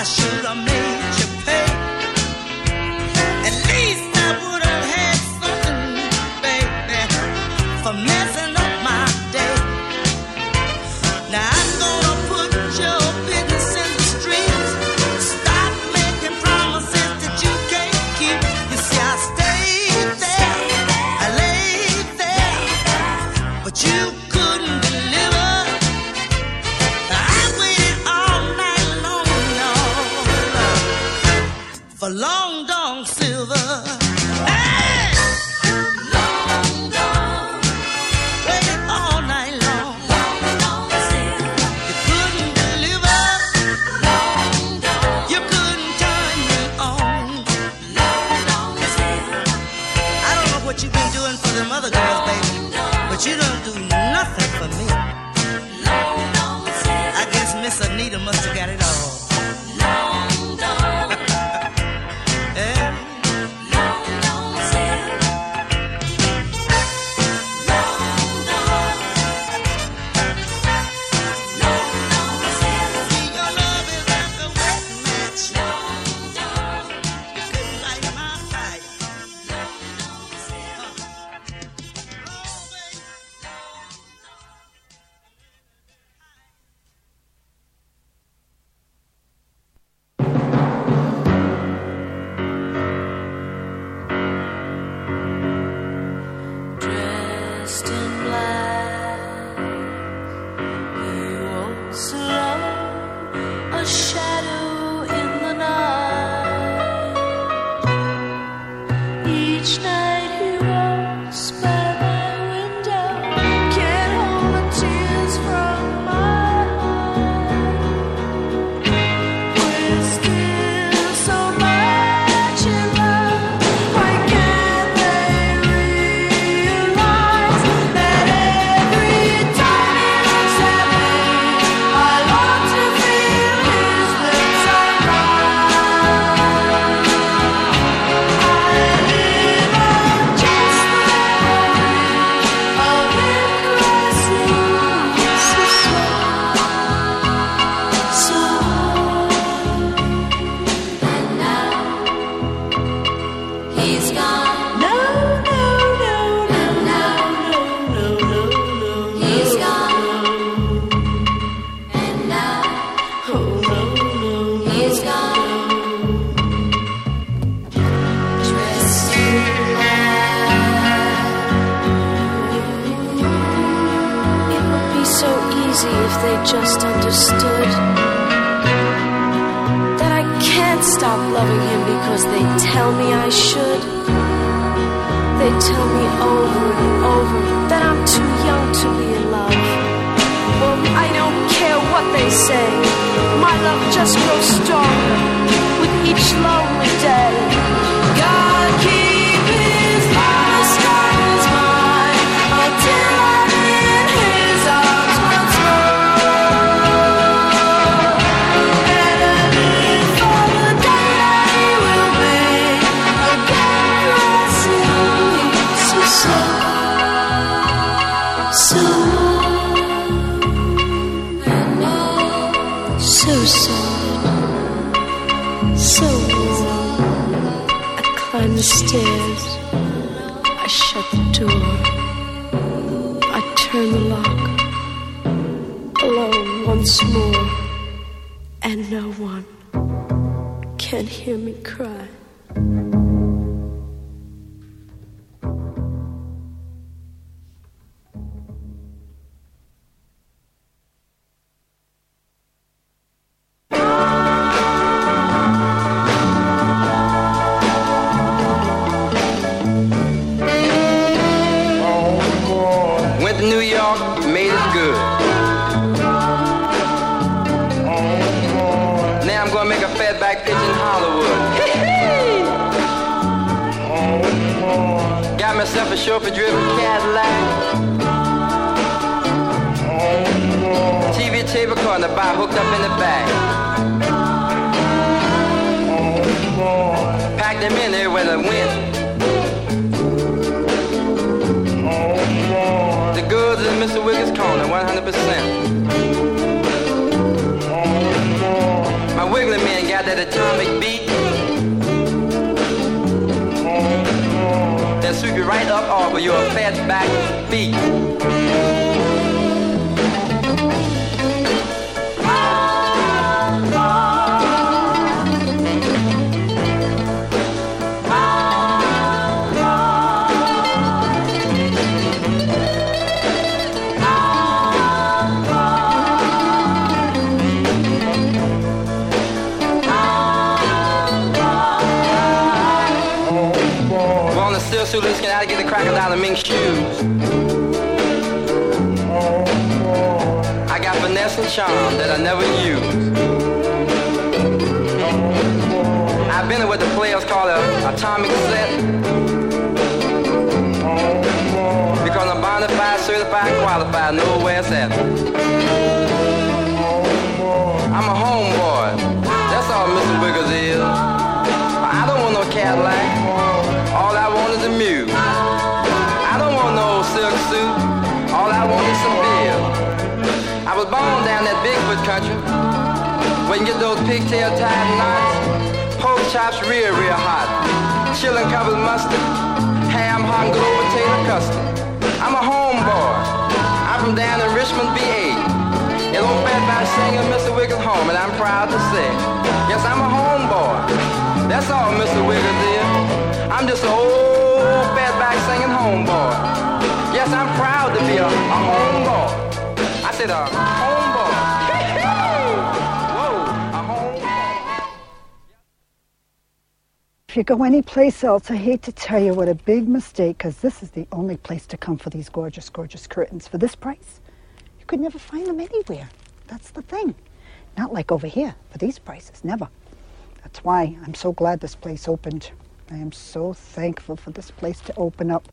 I should have
so soft, so warm. I climb the stairs, I shut the door, I turn the lock. Alone once more, and no one can hear me cry.
place else, I hate to tell you what a big mistake, because this is the only place to come for these gorgeous, gorgeous curtains. For this price, you could never find them anywhere. That's the thing. Not like over here for these prices, never. That's why I'm so glad this place opened. I am so thankful for this place to open up.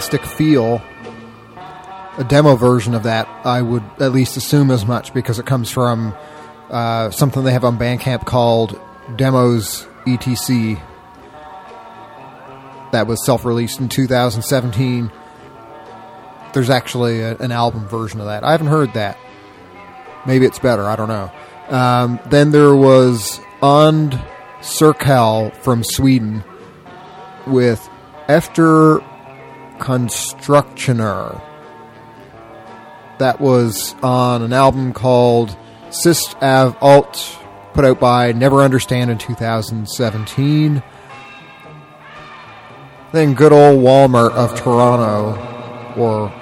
Feel. A demo version of that, I would at least assume as much because it comes from uh, something they have on Bandcamp called Demos ETC. That was self released in 2017. There's actually a, an album version of that. I haven't heard that. Maybe it's better. I don't know. Um, then there was Ond Cirkel from Sweden with Efter Constructioner. That was on an album called Sist Av Alt, put out by Never Understand in 2017. Then good old Walmart of Toronto, or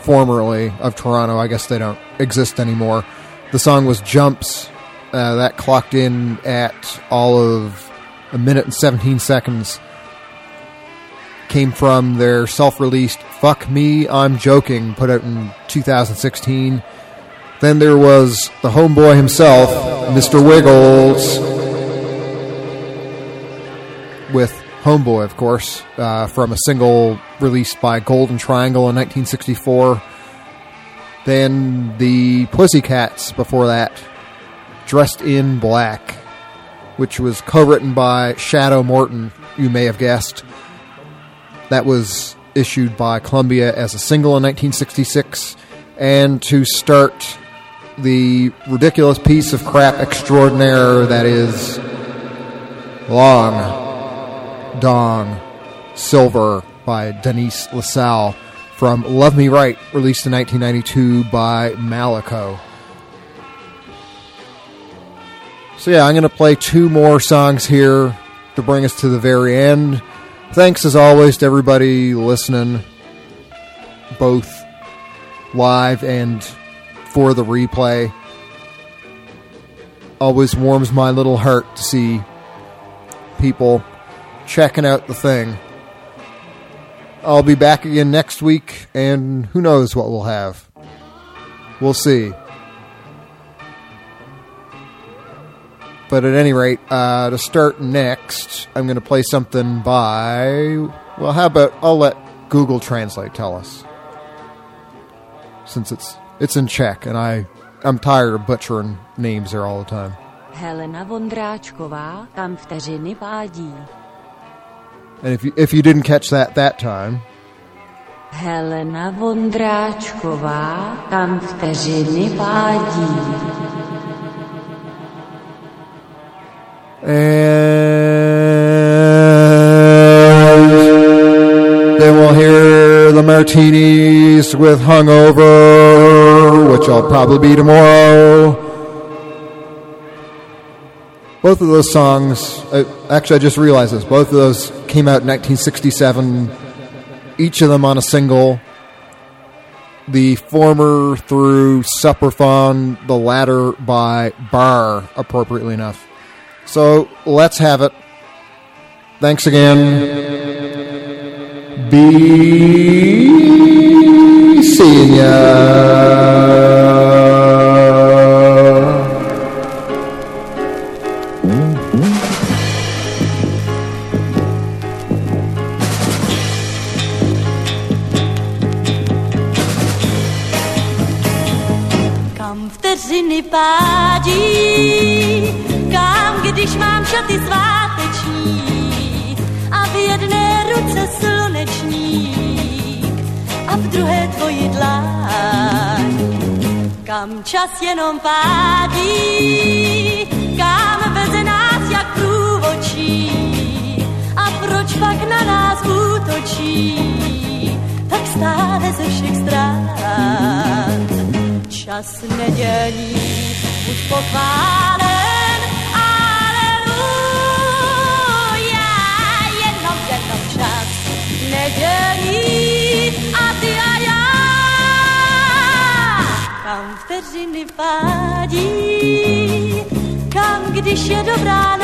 formerly of Toronto. I guess they don't exist anymore. The song was Jumps. Uh, that clocked in at all of a minute and 17 seconds. Came from their self released Fuck Me, I'm Joking, put out in 2016. Then there was the homeboy himself, Mr. Wiggles, with Homeboy, of course, uh, from a single released by Golden Triangle in 1964. Then the Pussycats before that, Dressed in Black, which was co written by Shadow Morton, you may have guessed. That was issued by Columbia as a single in 1966. And to start the ridiculous piece of crap extraordinaire that is Long Dong Silver by Denise LaSalle from Love Me Right, released in 1992 by Malaco. So, yeah, I'm going to play two more songs here to bring us to the very end. Thanks, as always, to everybody listening, both live and for the replay. Always warms my little heart to see people checking out the thing. I'll be back again next week, and who knows what we'll have. We'll see. But at any rate, uh, to start next, I'm going to play something by. Well, how about I'll let Google Translate tell us, since it's it's in Czech, and I I'm tired of butchering names there all the time.
Helena Vondráčková, kam vteřiny pádí.
And if you if you didn't catch that that time,
Helena Vondráčková, kam vteřiny pádí.
And then we'll hear the Martinis with Hungover, which I'll probably be tomorrow. Both of those songs, uh, actually, I just realized this. Both of those came out in 1967, each of them on a single. The former through Supraphon, the latter by Bar, appropriately enough. So let's have it. Thanks again. Be seeing ya.
Kam čas jenom pádí, kam veze nás jak průvočí a proč pak na nás útočí, tak stále ze všech strán. Čas nedělí, buď pochválen, aleluja, jenom, čas nedělí a ty. Kam vteřiny pádí, kam když je dobrá